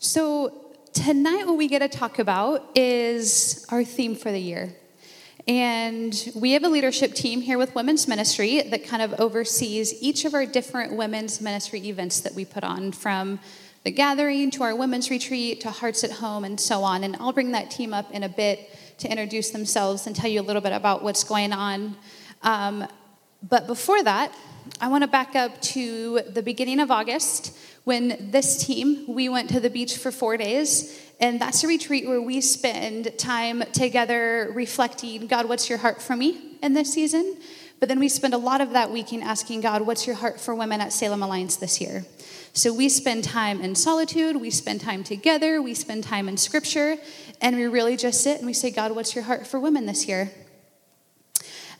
So, tonight, what we get to talk about is our theme for the year. And we have a leadership team here with Women's Ministry that kind of oversees each of our different women's ministry events that we put on from the gathering to our women's retreat to Hearts at Home and so on. And I'll bring that team up in a bit to introduce themselves and tell you a little bit about what's going on. Um, but before that, I want to back up to the beginning of August when this team we went to the beach for four days and that's a retreat where we spend time together reflecting god what's your heart for me in this season? But then we spend a lot of that weekend asking god what's your heart for women at salem alliance this year? So we spend time in solitude we spend time together we spend time in scripture and we really just sit and we say god what's your heart for women this year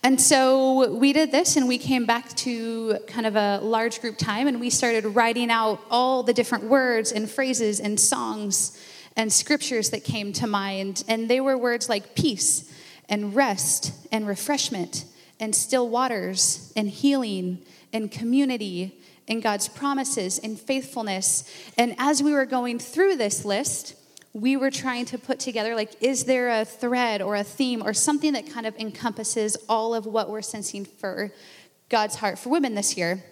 and so we did this and we came back to kind of a large group time and we started writing out all the different words and phrases and songs and scriptures that came to mind. And they were words like peace and rest and refreshment and still waters and healing and community and God's promises and faithfulness. And as we were going through this list, we were trying to put together like is there a thread or a theme or something that kind of encompasses all of what we're sensing for god's heart for women this year?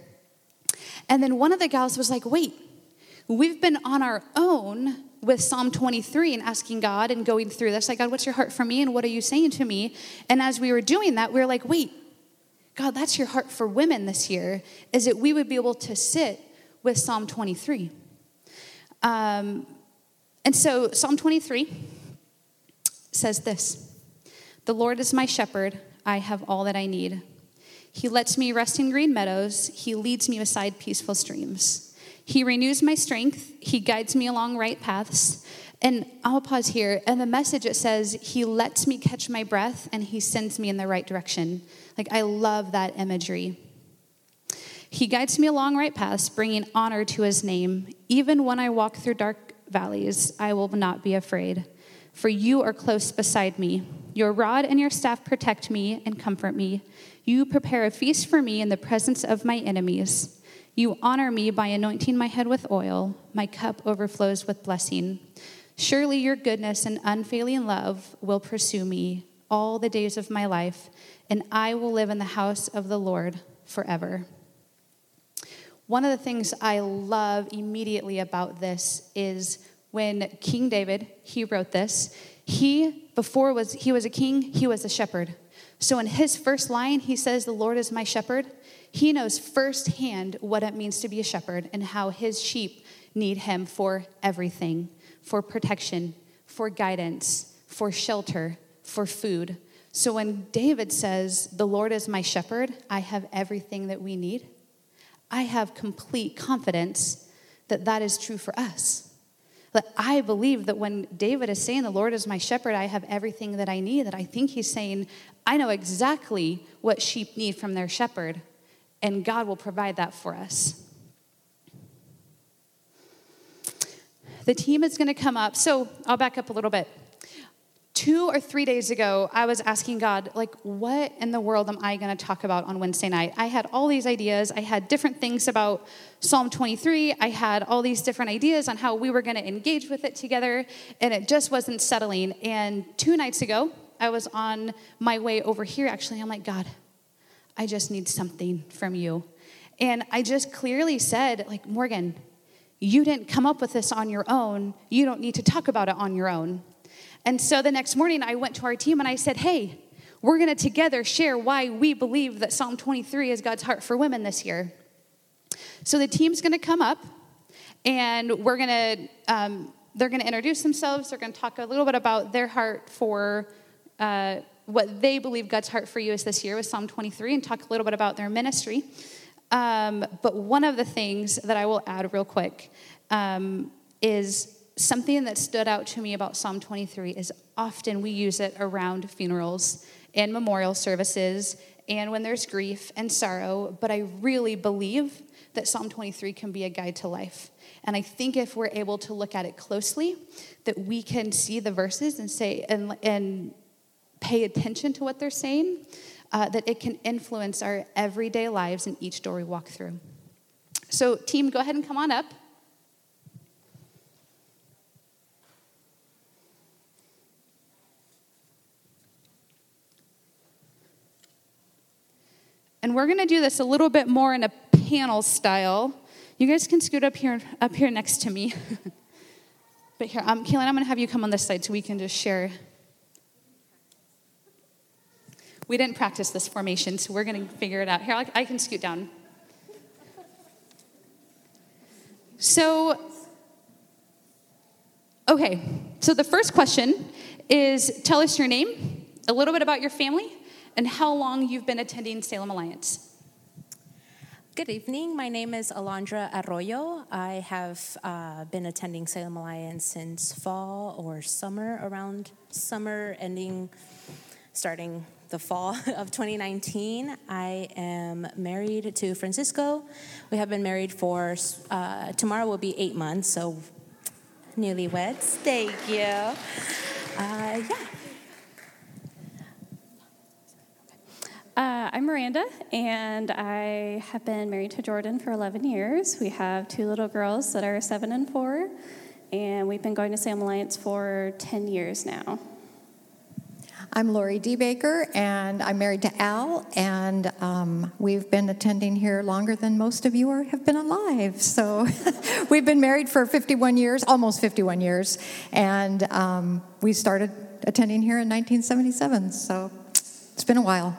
And then one of the gals was like wait we've been on our own with psalm 23 and asking god and going through this. Like god what's your heart for me and what are you saying to me? And as we were doing that we were like wait god that's your heart for women this year is that we would be able to sit with psalm 23 um, and so Psalm 23 says this The Lord is my shepherd, I have all that I need. He lets me rest in green meadows, He leads me beside peaceful streams. He renews my strength, He guides me along right paths. And I'll pause here. And the message it says, He lets me catch my breath and He sends me in the right direction. Like, I love that imagery. He guides me along right paths, bringing honor to His name. Even when I walk through dark valleys, I will not be afraid, for you are close beside me. Your rod and your staff protect me and comfort me. You prepare a feast for me in the presence of my enemies. You honor me by anointing my head with oil. My cup overflows with blessing. Surely your goodness and unfailing love will pursue me all the days of my life, and I will live in the house of the Lord forever. One of the things I love immediately about this is when King David, he wrote this, he before was he was a king, he was a shepherd. So in his first line, he says, "The Lord is my shepherd." He knows firsthand what it means to be a shepherd and how his sheep need him for everything, for protection, for guidance, for shelter, for food. So when David says, "The Lord is my shepherd, I have everything that we need." I have complete confidence that that is true for us. That I believe that when David is saying, The Lord is my shepherd, I have everything that I need, that I think he's saying, I know exactly what sheep need from their shepherd, and God will provide that for us. The team is going to come up. So I'll back up a little bit two or three days ago, I was asking God, like, what in the world am I going to talk about on Wednesday night? I had all these ideas. I had different things about Psalm 23. I had all these different ideas on how we were going to engage with it together, and it just wasn't settling. And two nights ago, I was on my way over here, actually. I'm like, God, I just need something from you. And I just clearly said, like, Morgan, you didn't come up with this on your own. You don't need to talk about it on your own. And so the next morning, I went to our team and I said, hey, we're going to together share why we believe that Psalm 23 is God's heart for women this year. So the team's going to come up and we're going to, um, they're going to introduce themselves. They're going to talk a little bit about their heart for uh, what they believe God's heart for you is this year with Psalm 23 and talk a little bit about their ministry. Um, but one of the things that I will add real quick um, is something that stood out to me about Psalm 23 is often we use it around funerals and memorial services and when there's grief and sorrow, but I really believe that Psalm 23 can be a guide to life. And I think if we're able to look at it closely, that we can see the verses and say and, and pay attention to what they're saying, uh, that it can influence our everyday lives in each door we walk through. So, team, go ahead and come on up. And we're going to do this a little bit more in a panel style. You guys can scoot up here, up here next to me. but here, um, Kaylin, I'm going to have you come on this side so we can just share. We didn't practice this formation, so we're going to figure it out. Here, I can scoot down. So, okay, so the first question is tell us your name, a little bit about your family, and how long you've been attending Salem Alliance. Good evening. My name is Alondra Arroyo. I have uh, been attending Salem Alliance since fall or summer, around summer, ending, starting the fall of 2019. I am married to Francisco. We have been married for, uh, tomorrow will be eight months, so newlyweds. Thank you. Uh, yeah. Uh, I'm Miranda, and I have been married to Jordan for 11 years. We have two little girls that are seven and four, and we've been going to Sam Alliance for 10 years now. I'm Lori D. Baker, and I'm married to Al, and um, we've been attending here longer than most of you are, have been alive. So we've been married for 51 years, almost 51 years, and um, we started attending here in 1977. So it's been a while.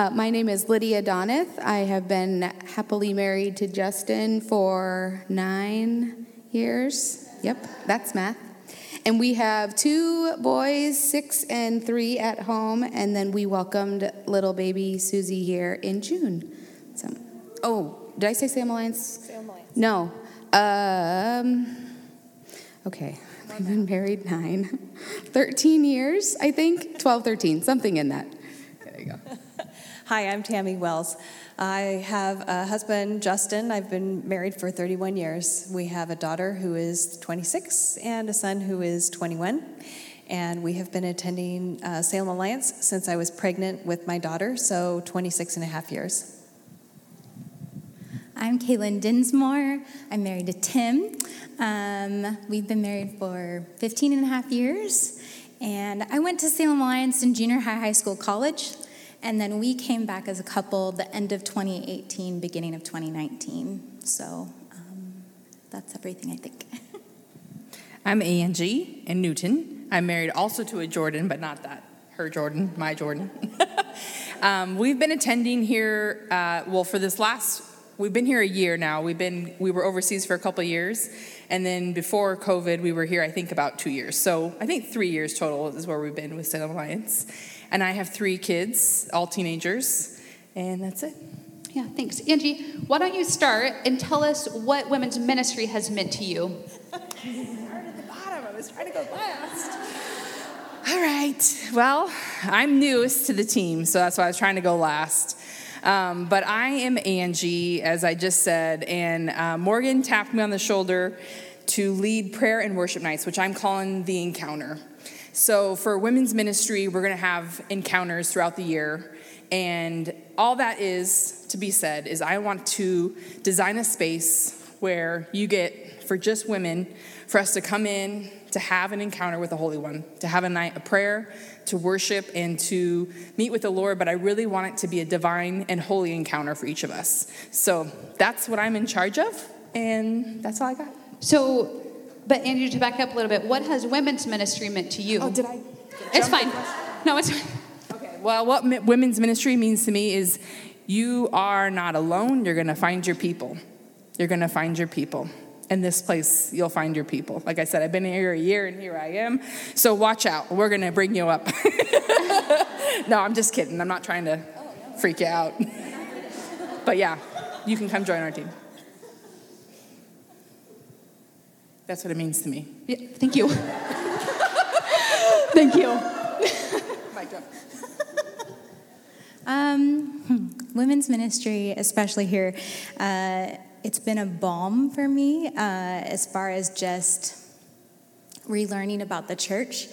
Uh, my name is Lydia Doneth. I have been happily married to Justin for nine years. Yep, that's math. And we have two boys, six and three at home, and then we welcomed little baby Susie here in June. So, oh, did I say Sam Alliance? Sam Alliance. No. Um, okay, we've been married nine, 13 years, I think, 12, 13, something in that. There you go. Hi, I'm Tammy Wells. I have a husband, Justin. I've been married for 31 years. We have a daughter who is 26 and a son who is 21. And we have been attending uh, Salem Alliance since I was pregnant with my daughter, so 26 and a half years. I'm Kaylin Dinsmore. I'm married to Tim. Um, we've been married for 15 and a half years. And I went to Salem Alliance in junior high, high school, college. And then we came back as a couple the end of 2018, beginning of 2019. So um, that's everything, I think. I'm Angie in Newton. I'm married also to a Jordan, but not that. Her Jordan, my Jordan. um, we've been attending here, uh, well, for this last, we've been here a year now. We've been, we were overseas for a couple years. And then before COVID, we were here, I think, about two years. So I think three years total is where we've been with Salem Alliance. And I have three kids, all teenagers, and that's it. Yeah, thanks. Angie, why don't you start and tell us what women's ministry has meant to you? Start at the bottom. I was trying to go last. All right. Well, I'm newest to the team, so that's why I was trying to go last. Um, but I am Angie, as I just said, and uh, Morgan tapped me on the shoulder to lead prayer and worship nights, which I'm calling the encounter. So, for women's ministry, we're going to have encounters throughout the year. And all that is to be said is I want to design a space where you get, for just women, for us to come in, to have an encounter with the Holy One, to have a night of prayer, to worship, and to meet with the Lord. But I really want it to be a divine and holy encounter for each of us. So that's what I'm in charge of, and that's all I got. So but Andrew, to back up a little bit, what has women's ministry meant to you? Oh, did I? Did it's fine. No, it's fine. Okay. Well, what mi- women's ministry means to me is you are not alone. You're going to find your people. You're going to find your people. In this place, you'll find your people. Like I said, I've been here a year and here I am. So watch out. We're going to bring you up. no, I'm just kidding. I'm not trying to freak you out. but yeah, you can come join our team. That's what it means to me. Yeah, thank you. thank you. um, hmm, women's ministry, especially here, uh, it's been a balm for me uh, as far as just relearning about the church.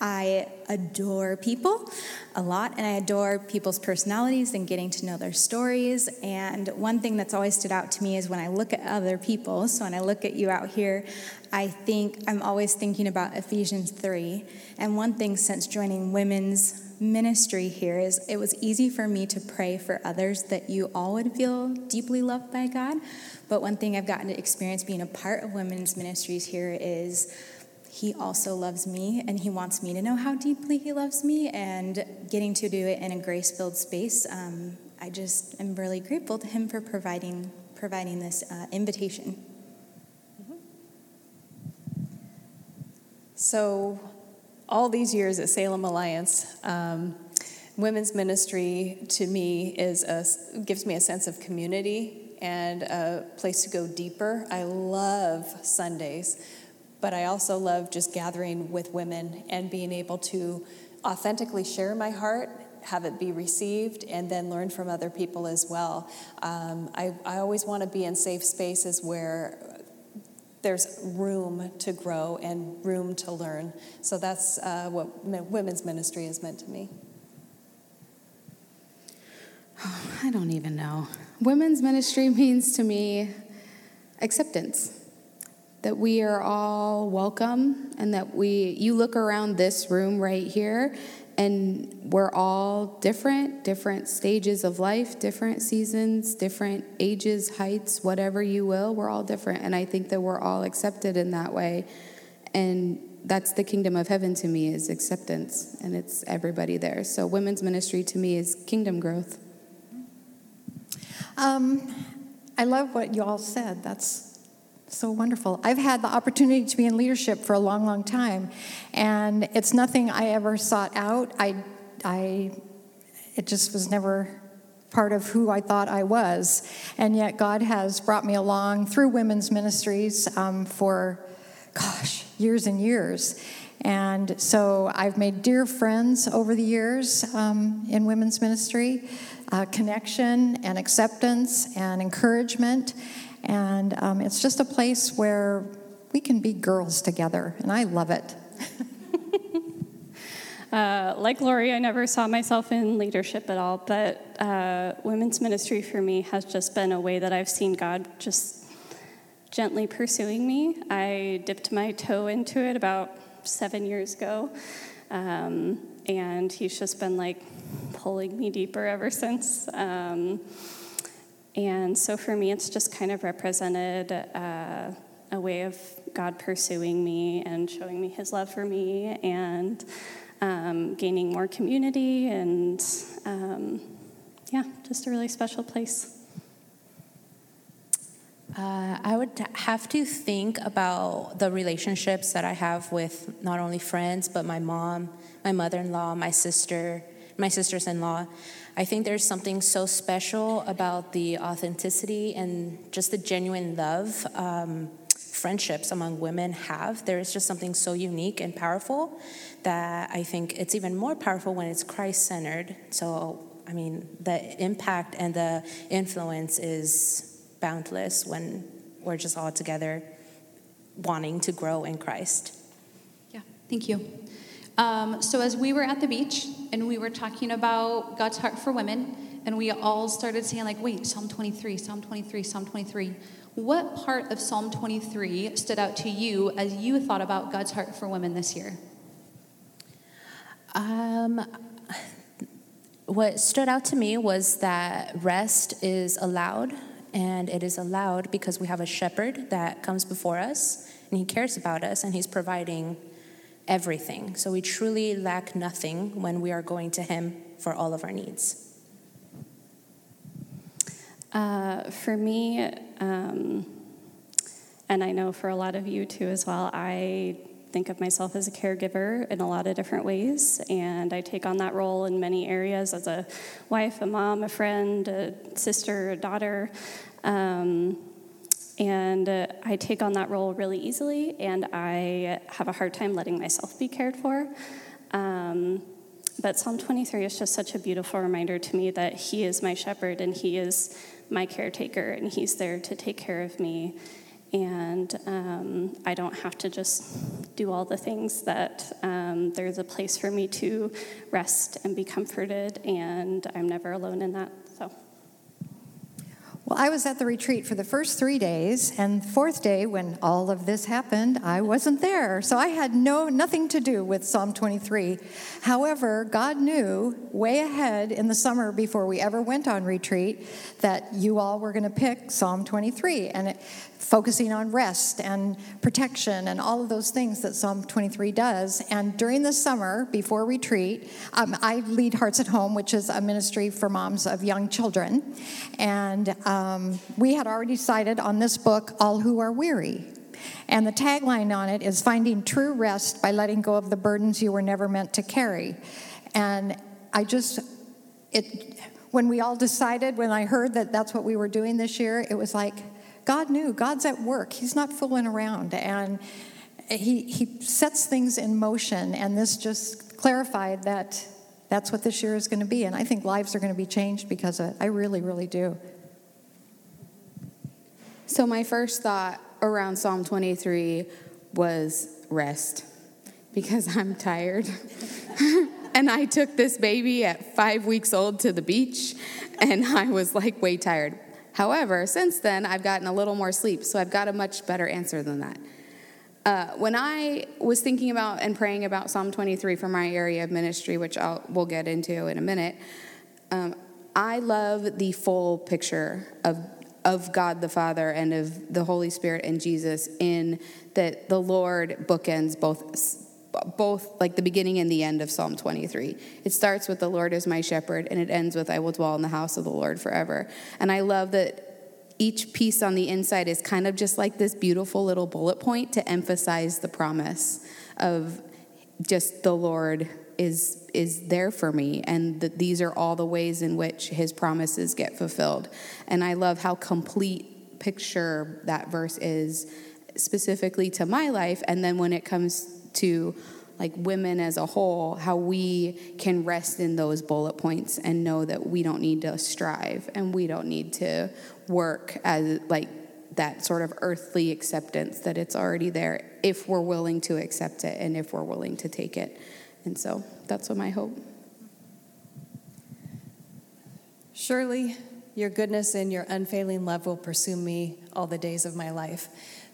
I adore people a lot, and I adore people's personalities and getting to know their stories. And one thing that's always stood out to me is when I look at other people, so when I look at you out here, I think I'm always thinking about Ephesians 3. And one thing since joining women's ministry here is it was easy for me to pray for others that you all would feel deeply loved by God. But one thing I've gotten to experience being a part of women's ministries here is he also loves me and he wants me to know how deeply he loves me and getting to do it in a grace filled space um, i just am really grateful to him for providing providing this uh, invitation. So, all these years at Salem Alliance, um, women's ministry to me is a, gives me a sense of community and a place to go deeper. I love Sundays, but I also love just gathering with women and being able to authentically share my heart. Have it be received and then learn from other people as well. Um, I, I always want to be in safe spaces where there's room to grow and room to learn. So that's uh, what women's ministry has meant to me. I don't even know. Women's ministry means to me acceptance. That we are all welcome and that we you look around this room right here and we're all different, different stages of life, different seasons, different ages, heights, whatever you will. We're all different. And I think that we're all accepted in that way. And that's the kingdom of heaven to me is acceptance and it's everybody there so women's ministry to me is kingdom growth um, i love what you all said that's so wonderful. I've had the opportunity to be in leadership for a long, long time, and it's nothing I ever sought out. I, I, it just was never part of who I thought I was, and yet God has brought me along through women's ministries um, for, gosh, years and years. And so I've made dear friends over the years um, in women's ministry, uh, connection and acceptance and encouragement. And um, it's just a place where we can be girls together, and I love it. uh, like Lori, I never saw myself in leadership at all, but uh, women's ministry for me has just been a way that I've seen God just gently pursuing me. I dipped my toe into it about seven years ago, um, and He's just been like pulling me deeper ever since. Um, and so for me, it's just kind of represented uh, a way of God pursuing me and showing me his love for me and um, gaining more community and um, yeah, just a really special place. Uh, I would have to think about the relationships that I have with not only friends, but my mom, my mother in law, my sister, my sisters in law. I think there's something so special about the authenticity and just the genuine love um, friendships among women have. There is just something so unique and powerful that I think it's even more powerful when it's Christ centered. So, I mean, the impact and the influence is boundless when we're just all together wanting to grow in Christ. Yeah, thank you. Um, so, as we were at the beach and we were talking about God's heart for women, and we all started saying, like, wait, Psalm 23, Psalm 23, Psalm 23. What part of Psalm 23 stood out to you as you thought about God's heart for women this year? Um, what stood out to me was that rest is allowed, and it is allowed because we have a shepherd that comes before us, and he cares about us, and he's providing everything. So we truly lack nothing when we are going to Him for all of our needs. Uh, for me, um, and I know for a lot of you too as well, I think of myself as a caregiver in a lot of different ways, and I take on that role in many areas as a wife, a mom, a friend, a sister, a daughter. Um, and uh, I take on that role really easily, and I have a hard time letting myself be cared for. Um, but Psalm 23 is just such a beautiful reminder to me that He is my shepherd and He is my caretaker, and He's there to take care of me. and um, I don't have to just do all the things that um, there's a place for me to rest and be comforted, and I'm never alone in that. So. Well, I was at the retreat for the first three days, and the fourth day, when all of this happened, I wasn't there. So I had no nothing to do with Psalm 23. However, God knew way ahead in the summer before we ever went on retreat that you all were going to pick Psalm 23, and it, focusing on rest and protection and all of those things that Psalm 23 does. And during the summer, before retreat, um, I lead Hearts at Home, which is a ministry for moms of young children. And um, we had already decided on this book, All Who Are Weary. And the tagline on it is Finding True Rest by Letting Go of the Burdens You Were Never Meant to Carry. And I just, it, when we all decided, when I heard that that's what we were doing this year, it was like, God knew. God's at work. He's not fooling around. And he, he sets things in motion. And this just clarified that that's what this year is going to be. And I think lives are going to be changed because of it. I really, really do. So, my first thought around Psalm 23 was rest because I'm tired. and I took this baby at five weeks old to the beach, and I was like way tired. However, since then, I've gotten a little more sleep, so I've got a much better answer than that. Uh, when I was thinking about and praying about Psalm 23 for my area of ministry, which I'll, we'll get into in a minute, um, I love the full picture of, of God the Father and of the Holy Spirit and Jesus in that the Lord bookends both both like the beginning and the end of Psalm 23. It starts with the Lord is my shepherd and it ends with I will dwell in the house of the Lord forever. And I love that each piece on the inside is kind of just like this beautiful little bullet point to emphasize the promise of just the Lord is is there for me and that these are all the ways in which his promises get fulfilled. And I love how complete picture that verse is specifically to my life and then when it comes to like women as a whole, how we can rest in those bullet points and know that we don't need to strive and we don't need to work as like that sort of earthly acceptance that it's already there if we're willing to accept it and if we're willing to take it. And so that's what my hope. Surely your goodness and your unfailing love will pursue me all the days of my life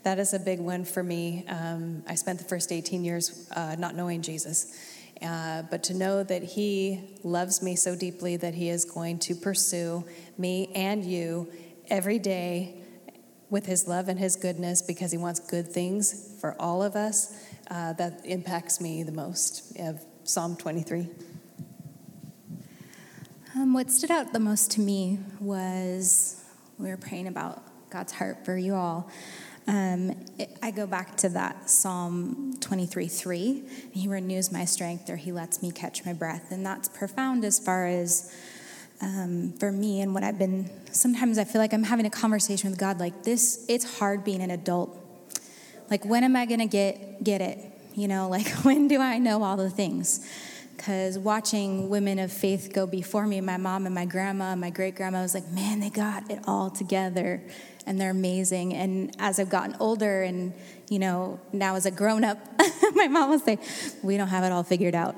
that is a big one for me. Um, I spent the first 18 years uh, not knowing Jesus. Uh, but to know that He loves me so deeply that He is going to pursue me and you every day with His love and His goodness because He wants good things for all of us, uh, that impacts me the most of Psalm 23. Um, what stood out the most to me was we were praying about God's heart for you all. Um, it, I go back to that Psalm 23 3. He renews my strength or he lets me catch my breath. And that's profound as far as um, for me and what I've been. Sometimes I feel like I'm having a conversation with God like this. It's hard being an adult. Like, when am I going to get, get it? You know, like, when do I know all the things? Because watching women of faith go before me, my mom and my grandma and my great grandma was like, man, they got it all together and they're amazing. And as I've gotten older and, you know, now as a grown up, my mom will say, we don't have it all figured out.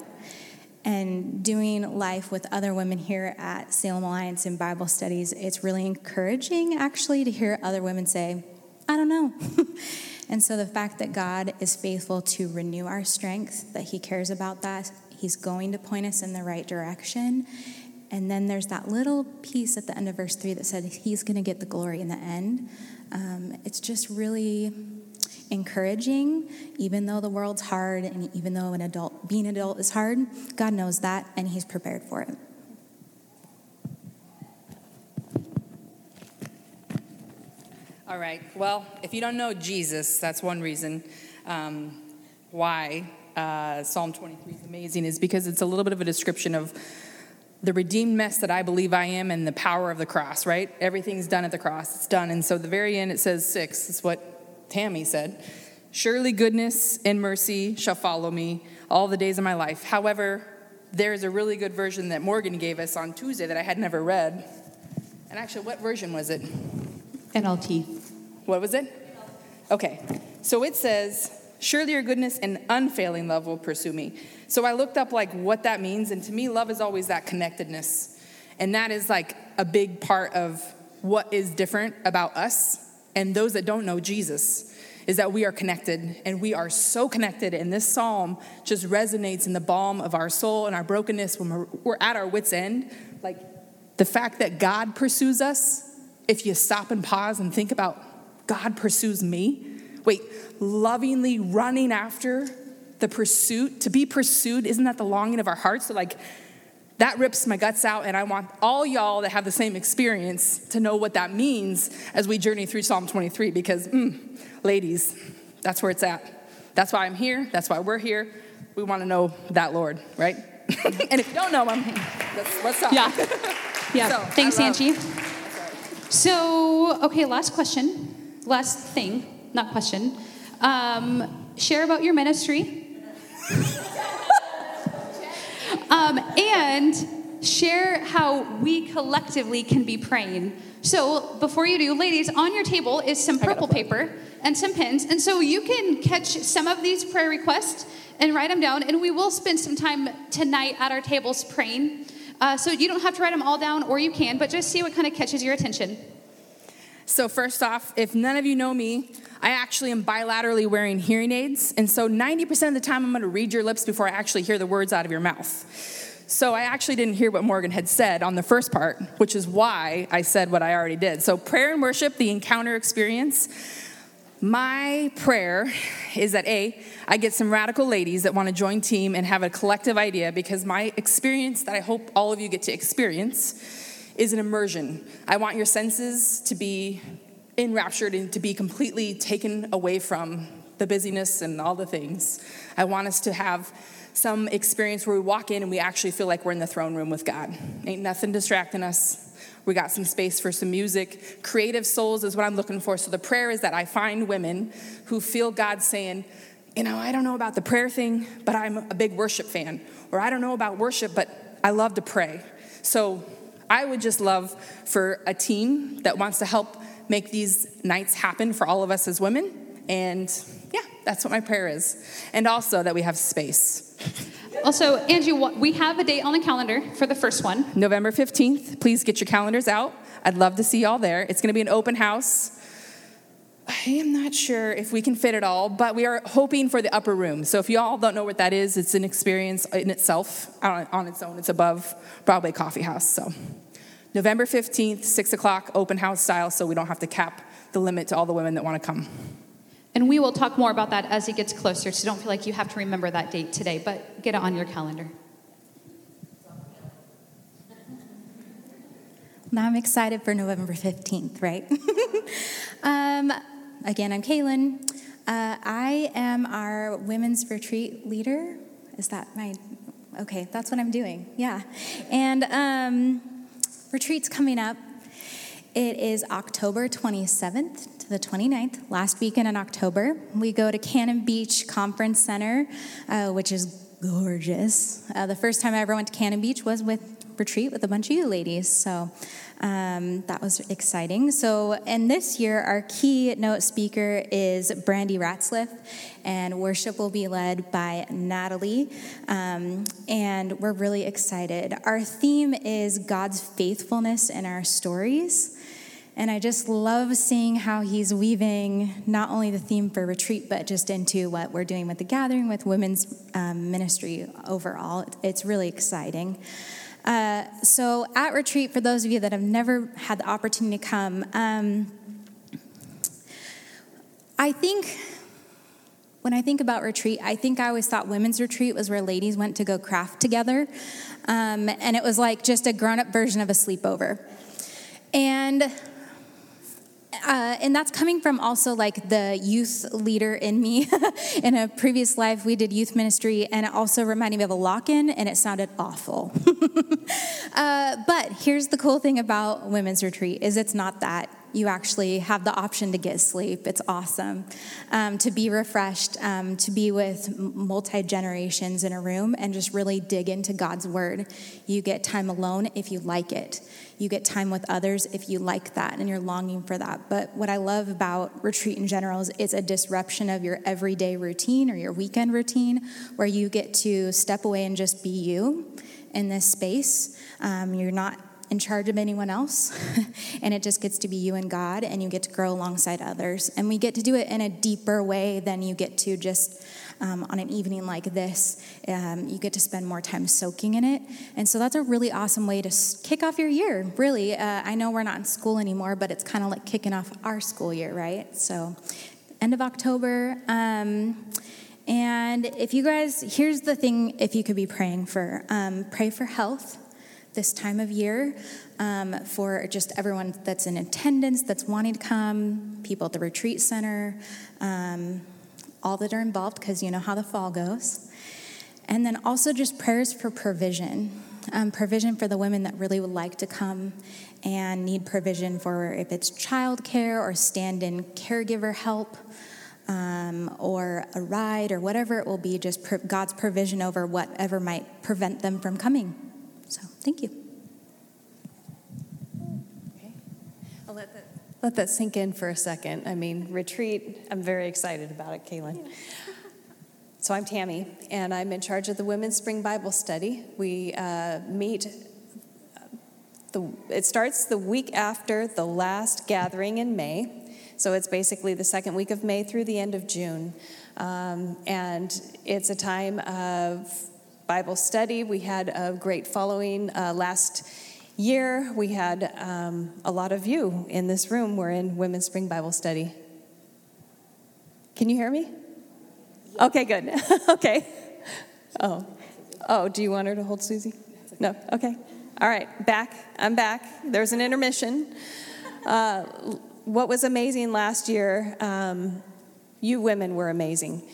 And doing life with other women here at Salem Alliance in Bible studies, it's really encouraging actually to hear other women say, I don't know. and so the fact that God is faithful to renew our strength, that He cares about that, He's going to point us in the right direction. And then there's that little piece at the end of verse 3 that said he's going to get the glory in the end. Um, it's just really encouraging, even though the world's hard and even though an adult, being an adult is hard, God knows that and he's prepared for it. All right. Well, if you don't know Jesus, that's one reason um, why uh, Psalm 23 is amazing, is because it's a little bit of a description of the redeemed mess that I believe I am and the power of the cross, right? Everything's done at the cross. It's done. And so the very end, it says six. It's what Tammy said. Surely goodness and mercy shall follow me all the days of my life. However, there is a really good version that Morgan gave us on Tuesday that I had never read. And actually, what version was it? NLT. What was it? Okay, so it says, Surely your goodness and unfailing love will pursue me. So I looked up like what that means, and to me, love is always that connectedness. And that is like a big part of what is different about us and those that don't know Jesus is that we are connected and we are so connected. And this psalm just resonates in the balm of our soul and our brokenness when we're, we're at our wits' end. Like the fact that God pursues us, if you stop and pause and think about God pursues me, wait, lovingly running after the pursuit, to be pursued, isn't that the longing of our hearts? So, like, that rips my guts out, and I want all y'all that have the same experience to know what that means as we journey through Psalm 23 because, mm, ladies, that's where it's at. That's why I'm here. That's why we're here. We want to know that Lord, right? and if you don't know him, that's what's up. Yeah. Yeah. So, Thanks, Angie. So, okay, last question. Last thing, not question. Um, share about your ministry. um, and share how we collectively can be praying. So, before you do, ladies, on your table is some purple paper and some pens. And so you can catch some of these prayer requests and write them down. And we will spend some time tonight at our tables praying. Uh, so you don't have to write them all down, or you can, but just see what kind of catches your attention. So, first off, if none of you know me, I actually am bilaterally wearing hearing aids. And so, 90% of the time, I'm to read your lips before I actually hear the words out of your mouth. So, I actually didn't hear what Morgan had said on the first part, which is why I said what I already did. So, prayer and worship, the encounter experience. My prayer is that A, I get some radical ladies that want to join team and have a collective idea because my experience that I hope all of you get to experience is an immersion. I want your senses to be enraptured and to be completely taken away from the busyness and all the things. I want us to have some experience where we walk in and we actually feel like we're in the throne room with God. Ain't nothing distracting us. We got some space for some music. Creative souls is what I'm looking for. So the prayer is that I find women who feel God saying, you know, I don't know about the prayer thing, but I'm a big worship fan. Or I don't know about worship, but I love to pray. So I would just love for a team that wants to help make these nights happen for all of us as women. And yeah, that's what my prayer is. And also that we have space. Also, Angie, we have a date on the calendar for the first one. November 15th, please get your calendars out. I'd love to see y'all there. It's going to be an open house. I am not sure if we can fit it all, but we are hoping for the upper room. So if y'all don't know what that is, it's an experience in itself, on, on its own. It's above Broadway Coffee House. So November 15th, 6 o'clock, open house style, so we don't have to cap the limit to all the women that want to come. And we will talk more about that as it gets closer, so don't feel like you have to remember that date today, but get it on your calendar. Now I'm excited for November 15th, right? um, again, I'm Kaylin. Uh, I am our women's retreat leader. Is that my. Okay, that's what I'm doing. Yeah. And um, retreat's coming up. It is October 27th to the 29th, last weekend in October. We go to Cannon Beach Conference Center, uh, which is gorgeous. Uh, the first time I ever went to Cannon Beach was with retreat with a bunch of you ladies. So um, that was exciting. So, and this year, our keynote speaker is Brandy Ratzliff, and worship will be led by Natalie. Um, and we're really excited. Our theme is God's faithfulness in our stories. And I just love seeing how he's weaving not only the theme for retreat, but just into what we're doing with the gathering, with women's um, ministry overall. It's really exciting. Uh, so, at retreat, for those of you that have never had the opportunity to come, um, I think when I think about retreat, I think I always thought women's retreat was where ladies went to go craft together. Um, and it was like just a grown up version of a sleepover. And uh, and that's coming from also like the youth leader in me. in a previous life, we did youth ministry, and it also reminded me of a lock in, and it sounded awful. uh, but here's the cool thing about women's retreat is it's not that. You actually have the option to get sleep. It's awesome. Um, to be refreshed, um, to be with multi generations in a room and just really dig into God's word. You get time alone if you like it. You get time with others if you like that and you're longing for that. But what I love about retreat in general is it's a disruption of your everyday routine or your weekend routine where you get to step away and just be you in this space. Um, you're not in charge of anyone else, and it just gets to be you and God, and you get to grow alongside others. And we get to do it in a deeper way than you get to just um, on an evening like this. Um, you get to spend more time soaking in it. And so that's a really awesome way to kick off your year, really. Uh, I know we're not in school anymore, but it's kind of like kicking off our school year, right? So, end of October. Um, and if you guys, here's the thing if you could be praying for um, pray for health this time of year um, for just everyone that's in attendance, that's wanting to come, people at the retreat center, um, all that are involved, because you know how the fall goes. And then also just prayers for provision. Um, provision for the women that really would like to come and need provision for if it's childcare or stand in caregiver help um, or a ride or whatever it will be, just pro- God's provision over whatever might prevent them from coming. Thank you. Okay. I'll let that, let that sink in for a second. I mean, retreat, I'm very excited about it, Kaylin. So, I'm Tammy, and I'm in charge of the Women's Spring Bible Study. We uh, meet the, it starts the week after the last gathering in May. So it's basically the second week of May through the end of June. Um, and it's a time of Bible study. We had a great following uh, last year. We had um, a lot of you in this room. We're in Women's Spring Bible Study. Can you hear me? Okay, good. okay. Oh. Oh, do you want her to hold Susie? No? Okay. All right, back. I'm back. There's an intermission. Uh, what was amazing last year, um, you women were amazing.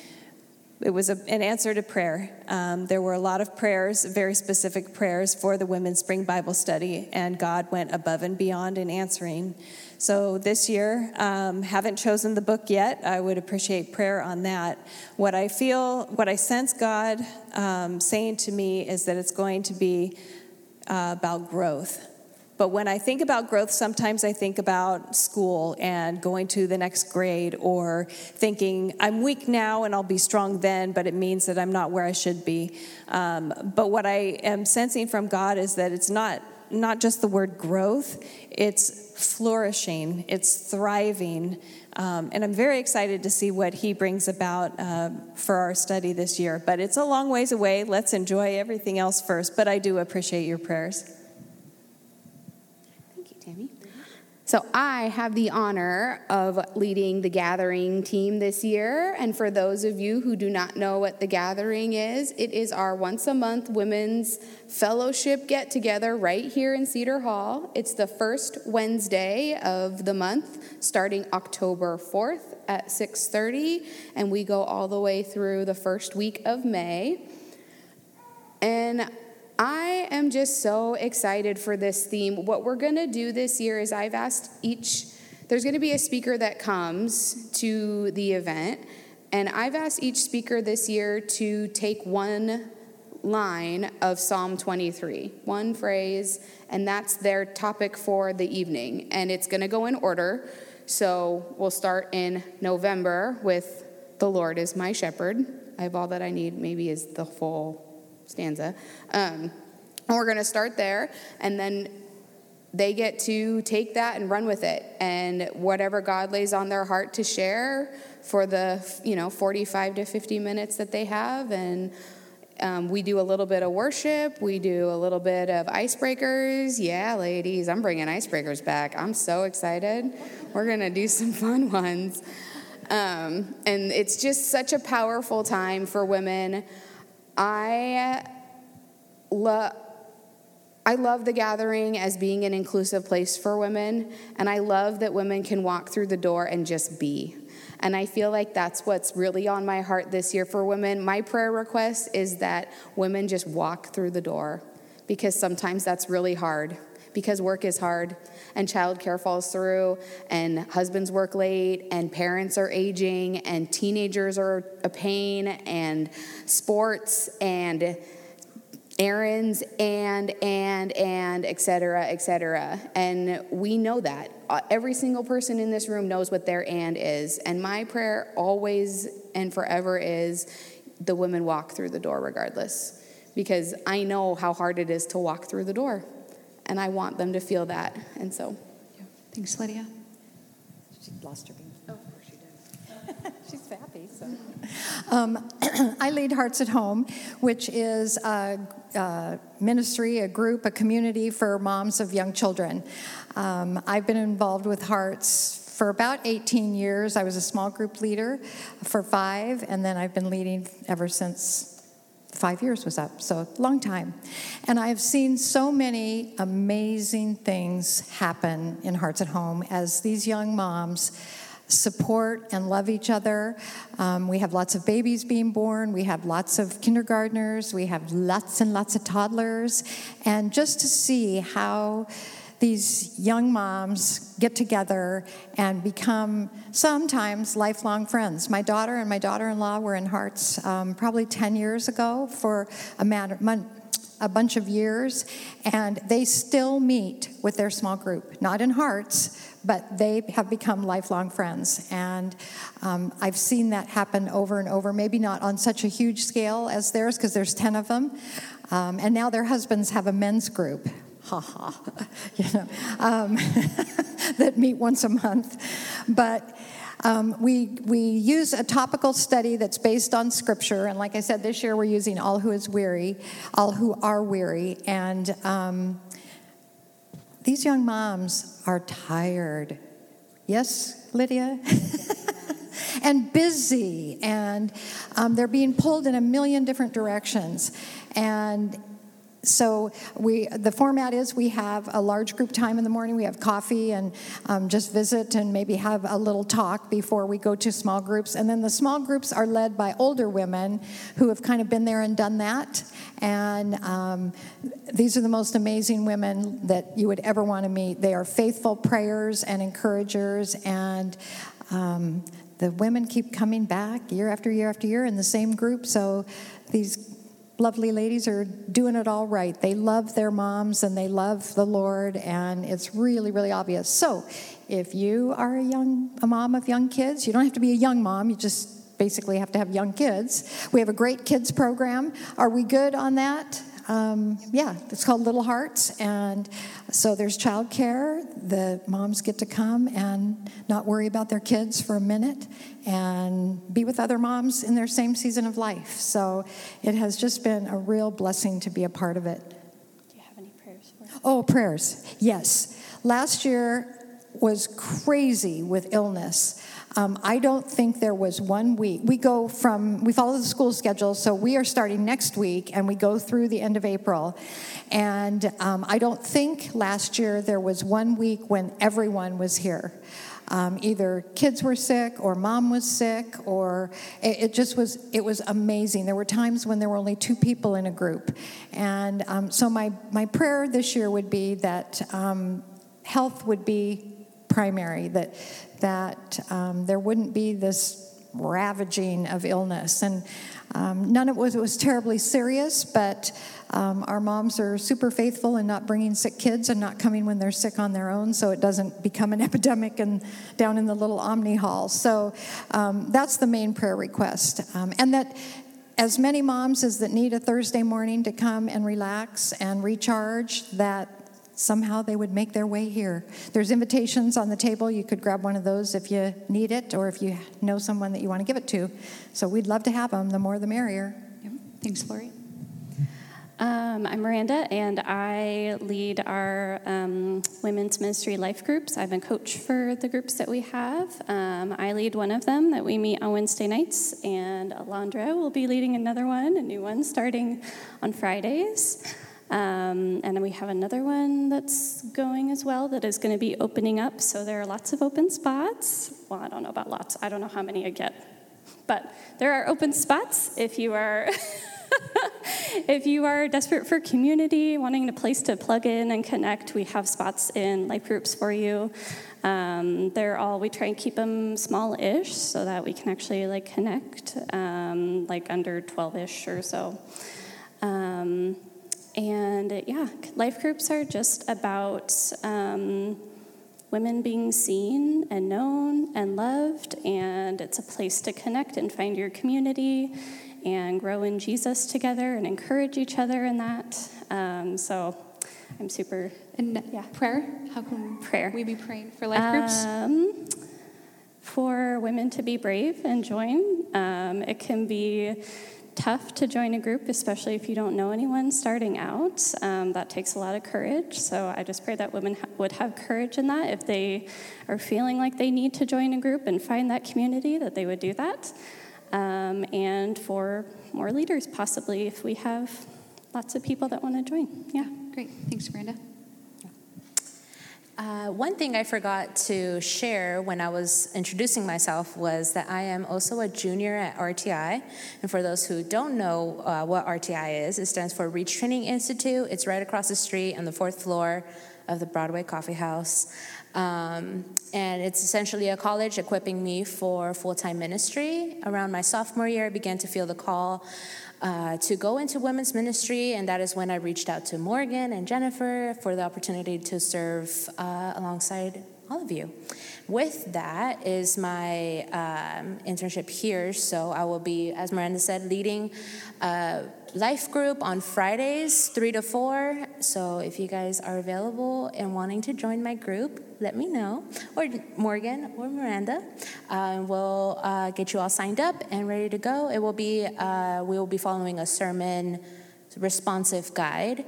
It was a, an answer to prayer. Um, there were a lot of prayers, very specific prayers for the Women's Spring Bible Study, and God went above and beyond in answering. So this year, um, haven't chosen the book yet. I would appreciate prayer on that. What I feel, what I sense God um, saying to me is that it's going to be uh, about growth but when I think about growth, sometimes I think about school and going to the next grade or thinking, I'm weak now and I'll be strong then, but it means that I'm not where I should be. Um, but what I am sensing from God is that it's not, not just the word growth, it's flourishing, it's thriving. Um, and I'm very excited to see what he brings about uh, for our study this year. But it's a long ways away. Let's enjoy everything else first. But I do appreciate your prayers. Tammy. So, I have the honor of leading the gathering team this year. And for those of you who do not know what the gathering is, it is our once a month women's fellowship get together right here in Cedar Hall. It's the first Wednesday of the month, starting October 4th at 6:30, and we go all the way through the first week of May. And I am just so excited for this theme. What we're going to do this year is I've asked each, there's going to be a speaker that comes to the event, and I've asked each speaker this year to take one line of Psalm 23, one phrase, and that's their topic for the evening. And it's going to go in order. So we'll start in November with The Lord is my shepherd. I have all that I need, maybe is the full stanza. Um, and we're going to start there, and then they get to take that and run with it. And whatever God lays on their heart to share for the you know 45 to 50 minutes that they have, and um, we do a little bit of worship. We do a little bit of icebreakers. Yeah, ladies, I'm bringing icebreakers back. I'm so excited. We're gonna do some fun ones. Um, and it's just such a powerful time for women. I love. I love the gathering as being an inclusive place for women, and I love that women can walk through the door and just be. And I feel like that's what's really on my heart this year for women. My prayer request is that women just walk through the door because sometimes that's really hard. Because work is hard and childcare falls through and husbands work late and parents are aging and teenagers are a pain and sports and errands and and and et cetera et cetera. And we know that. Uh, every single person in this room knows what their and is. And my prayer always and forever is the women walk through the door regardless because i know how hard it is to walk through the door and i want them to feel that and so Thanks, Lydia. She lost her beam. Oh, of course she did. She's happy, so. Um, I lead Hearts at Home, which is a, a, ministry, a group, a community for moms of young children. Um, I've been involved with Hearts for about 18 years. I was a small group leader for five, and then I've been leading ever since five years was up, so long time. And I've seen so many amazing things happen in Hearts at Home as these young moms support and love each other. Um, we have lots of babies being born, we have lots of kindergartners, we have lots and lots of toddlers. And just to see how these young moms get together and become sometimes lifelong friends. My daughter and my daughter in law were in Hearts um, probably 10 years ago for a, matter, a bunch of years, and they still meet with their small group, not in Hearts, but they have become lifelong friends. And um, I've seen that happen over and over, maybe not on such a huge scale as theirs, because there's 10 of them. Um, and now their husbands have a men's group ha ha, you know, um, that meet once a month. But um, we, we use a topical study that's based on scripture. And like I said, this year we're using All Who Is Weary, All Who Are Weary. And um, these young moms are tired. Yes, Lydia? and busy, and um, they're being pulled in a million different directions. And so we the format is we have a large group time in the morning. We have coffee and um, just visit and maybe have a little talk before we go to small groups. And then the small groups are led by older women who have kind of been there and done that. And um, these are the most amazing women that you would ever want to meet. They are faithful prayers and encouragers. And um, the women keep coming back year after year after year in the same group. So these lovely ladies are doing it all right. They love their moms and they love the Lord, and it's really, really obvious. So, if you are a young a mom of young kids, you don't have to be a young mom. You just basically have to have young kids. We have a great kids program. Are we good on that? Um, yeah, it's called Little Hearts, and so there's childcare. The moms get to come and not worry about their kids for a minute and be with other moms in their same season of life. So it has just been a real blessing to be a part of it. Do you have any prayers for? us? Oh, prayers. Yes. Last year was crazy with illness. Um, I don't think there was one week. We go from, we follow the school schedule, so we are starting next week and we go through the end of April. And um, I don't think last year there was one week when everyone was here. Um, either kids were sick or mom was sick or it, it, just was it was amazing there were times when there were only two people in a group and um, so my, my prayer this year would be that um, health would be primary that that um, there wouldn't be this ravaging of illness. And um, none of it was, it was terribly serious, but um, our moms are super faithful in not bringing sick kids and not coming when they're sick on their own, so it doesn't become an epidemic and down in the little Omni Hall. So um, that's the main prayer request, um, and that as many moms as that need a Thursday morning to come and relax and recharge, that somehow they would make their way here. There's invitations on the table. You could grab one of those if you need it or if you know someone that you want to give it to. So we'd love to have them. The more the merrier. Yep. Thanks, Lori. Um, I'm Miranda, and I lead our um, women's ministry life groups. I'm a coach for the groups that we have. Um, I lead one of them that we meet on Wednesday nights, and Alondra will be leading another one, a new one, starting on Fridays. Um, and then we have another one that's going as well that is going to be opening up. So there are lots of open spots. Well, I don't know about lots. I don't know how many I get. But there are open spots if you are if you are desperate for community, wanting a place to plug in and connect, we have spots in life groups for you. Um, they're all we try and keep them small-ish so that we can actually like connect, um, like under 12ish or so. Um, and yeah, life groups are just about um, women being seen and known and loved, and it's a place to connect and find your community and grow in Jesus together and encourage each other in that. Um, so I'm super. And yeah. prayer? How can prayer. we be praying for life groups? Um, for women to be brave and join. Um, it can be tough to join a group, especially if you don't know anyone starting out. Um, that takes a lot of courage. So I just pray that women ha- would have courage in that. If they are feeling like they need to join a group and find that community, that they would do that. Um, and for more leaders, possibly, if we have lots of people that want to join. Yeah. Great. Thanks, Miranda. Uh, one thing I forgot to share when I was introducing myself was that I am also a junior at RTI. And for those who don't know uh, what RTI is, it stands for Reach Training Institute. It's right across the street on the fourth floor of the Broadway Coffee House. Um, and it's essentially a college equipping me for full time ministry. Around my sophomore year, I began to feel the call uh, to go into women's ministry, and that is when I reached out to Morgan and Jennifer for the opportunity to serve uh, alongside all of you. With that is my um, internship here, so I will be, as Miranda said, leading a life group on Fridays, 3 to 4. So if you guys are available and wanting to join my group, let me know, or Morgan or Miranda. Uh, we'll uh, get you all signed up and ready to go. It will be, uh, we will be following a sermon responsive guide.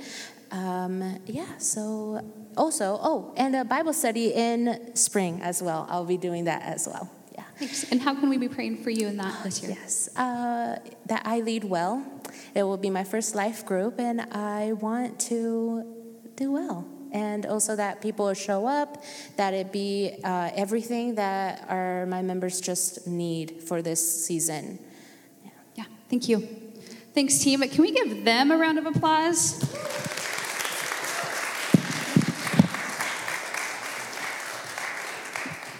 Um, yeah, so also, oh, and a Bible study in spring as well. I'll be doing that as well. Yeah. Thanks. And how can we be praying for you in that this year? Yes, uh, that I lead well. It will be my first life group, and I want to do well. And also that people show up, that it be uh, everything that our my members just need for this season. Yeah. yeah. Thank you. Thanks, team. Can we give them a round of applause?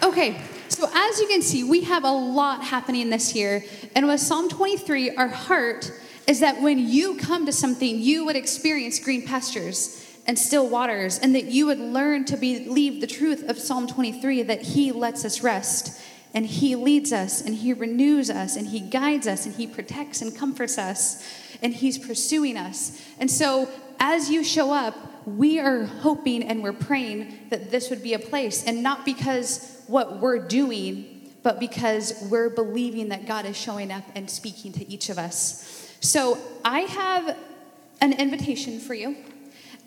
Okay, so as you can see, we have a lot happening this year. And with Psalm 23, our heart is that when you come to something, you would experience green pastures and still waters, and that you would learn to believe the truth of Psalm 23 that He lets us rest, and He leads us, and He renews us, and He guides us, and He protects and comforts us, and He's pursuing us. And so, as you show up, we are hoping and we're praying that this would be a place, and not because what we're doing, but because we're believing that God is showing up and speaking to each of us. So I have an invitation for you,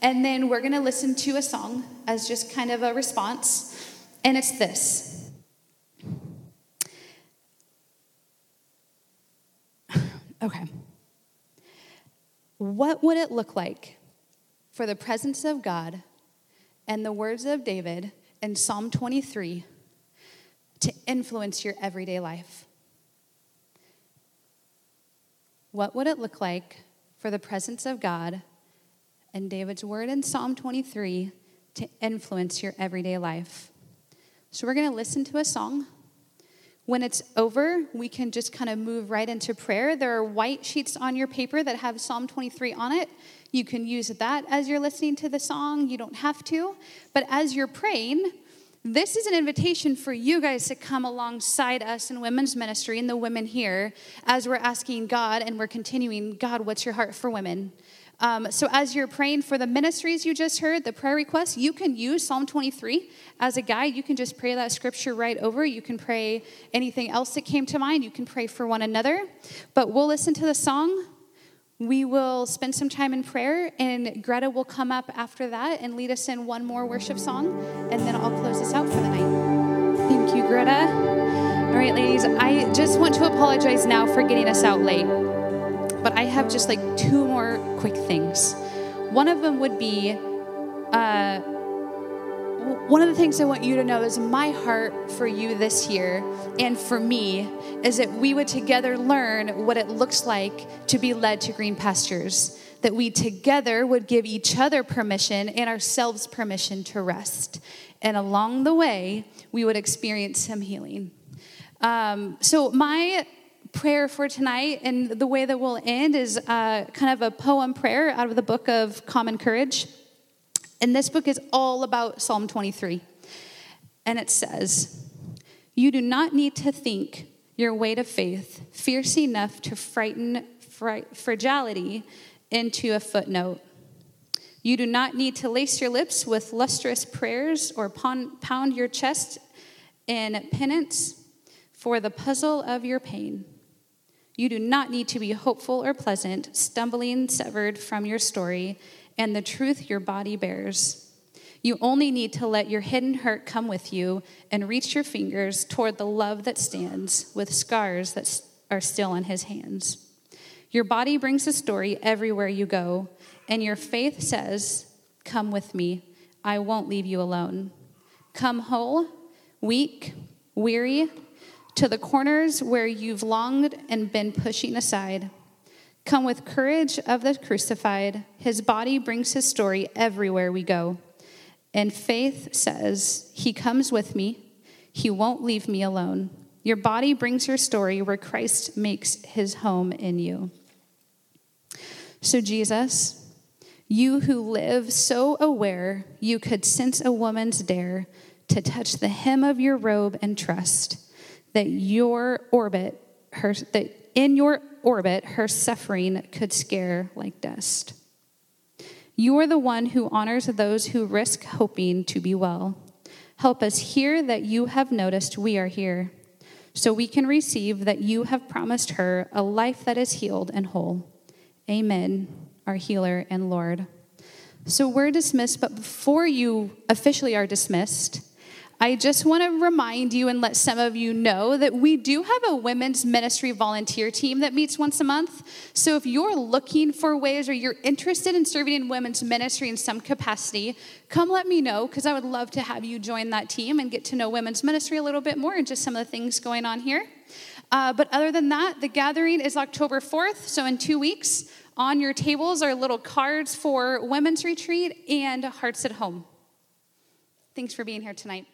and then we're going to listen to a song as just kind of a response, and it's this. Okay. What would it look like for the presence of God and the words of David in Psalm 23 to influence your everyday life? What would it look like for the presence of God and David's word in Psalm 23 to influence your everyday life? So, we're going to listen to a song. When it's over, we can just kind of move right into prayer. There are white sheets on your paper that have Psalm 23 on it. You can use that as you're listening to the song. You don't have to. But as you're praying, this is an invitation for you guys to come alongside us in women's ministry and the women here as we're asking God and we're continuing, God, what's your heart for women? Um, so, as you're praying for the ministries you just heard, the prayer requests, you can use Psalm 23 as a guide. You can just pray that scripture right over. You can pray anything else that came to mind. You can pray for one another. But we'll listen to the song. We will spend some time in prayer, and Greta will come up after that and lead us in one more worship song, and then I'll close us out for the night. Thank you, Greta. All right, ladies, I just want to apologize now for getting us out late, but I have just like two more quick things. One of them would be, uh, one of the things I want you to know is my heart for you this year and for me is that we would together learn what it looks like to be led to green pastures. that we together would give each other permission and ourselves permission to rest. And along the way, we would experience some healing. Um, so, my prayer for tonight and the way that we'll end is uh, kind of a poem prayer out of the book of Common Courage. And this book is all about Psalm 23. And it says, You do not need to think your weight of faith fierce enough to frighten fr- fragility into a footnote. You do not need to lace your lips with lustrous prayers or pound your chest in penance for the puzzle of your pain. You do not need to be hopeful or pleasant, stumbling severed from your story and the truth your body bears. You only need to let your hidden hurt come with you and reach your fingers toward the love that stands with scars that are still on his hands. Your body brings a story everywhere you go, and your faith says, Come with me. I won't leave you alone. Come whole, weak, weary, to the corners where you've longed and been pushing aside. Come with courage of the crucified. His body brings his story everywhere we go. And faith says, He comes with me. He won't leave me alone. Your body brings your story where Christ makes his home in you. So, Jesus, you who live so aware you could sense a woman's dare to touch the hem of your robe and trust that your orbit, her, that in your orbit, her suffering could scare like dust. You are the one who honors those who risk hoping to be well. Help us hear that you have noticed we are here, so we can receive that you have promised her a life that is healed and whole. Amen, our healer and Lord. So we're dismissed, but before you officially are dismissed, I just want to remind you and let some of you know that we do have a women's ministry volunteer team that meets once a month. So if you're looking for ways or you're interested in serving in women's ministry in some capacity, come let me know because I would love to have you join that team and get to know women's ministry a little bit more and just some of the things going on here. Uh, but other than that, the gathering is October 4th, so in two weeks. On your tables are little cards for women's retreat and hearts at home. Thanks for being here tonight.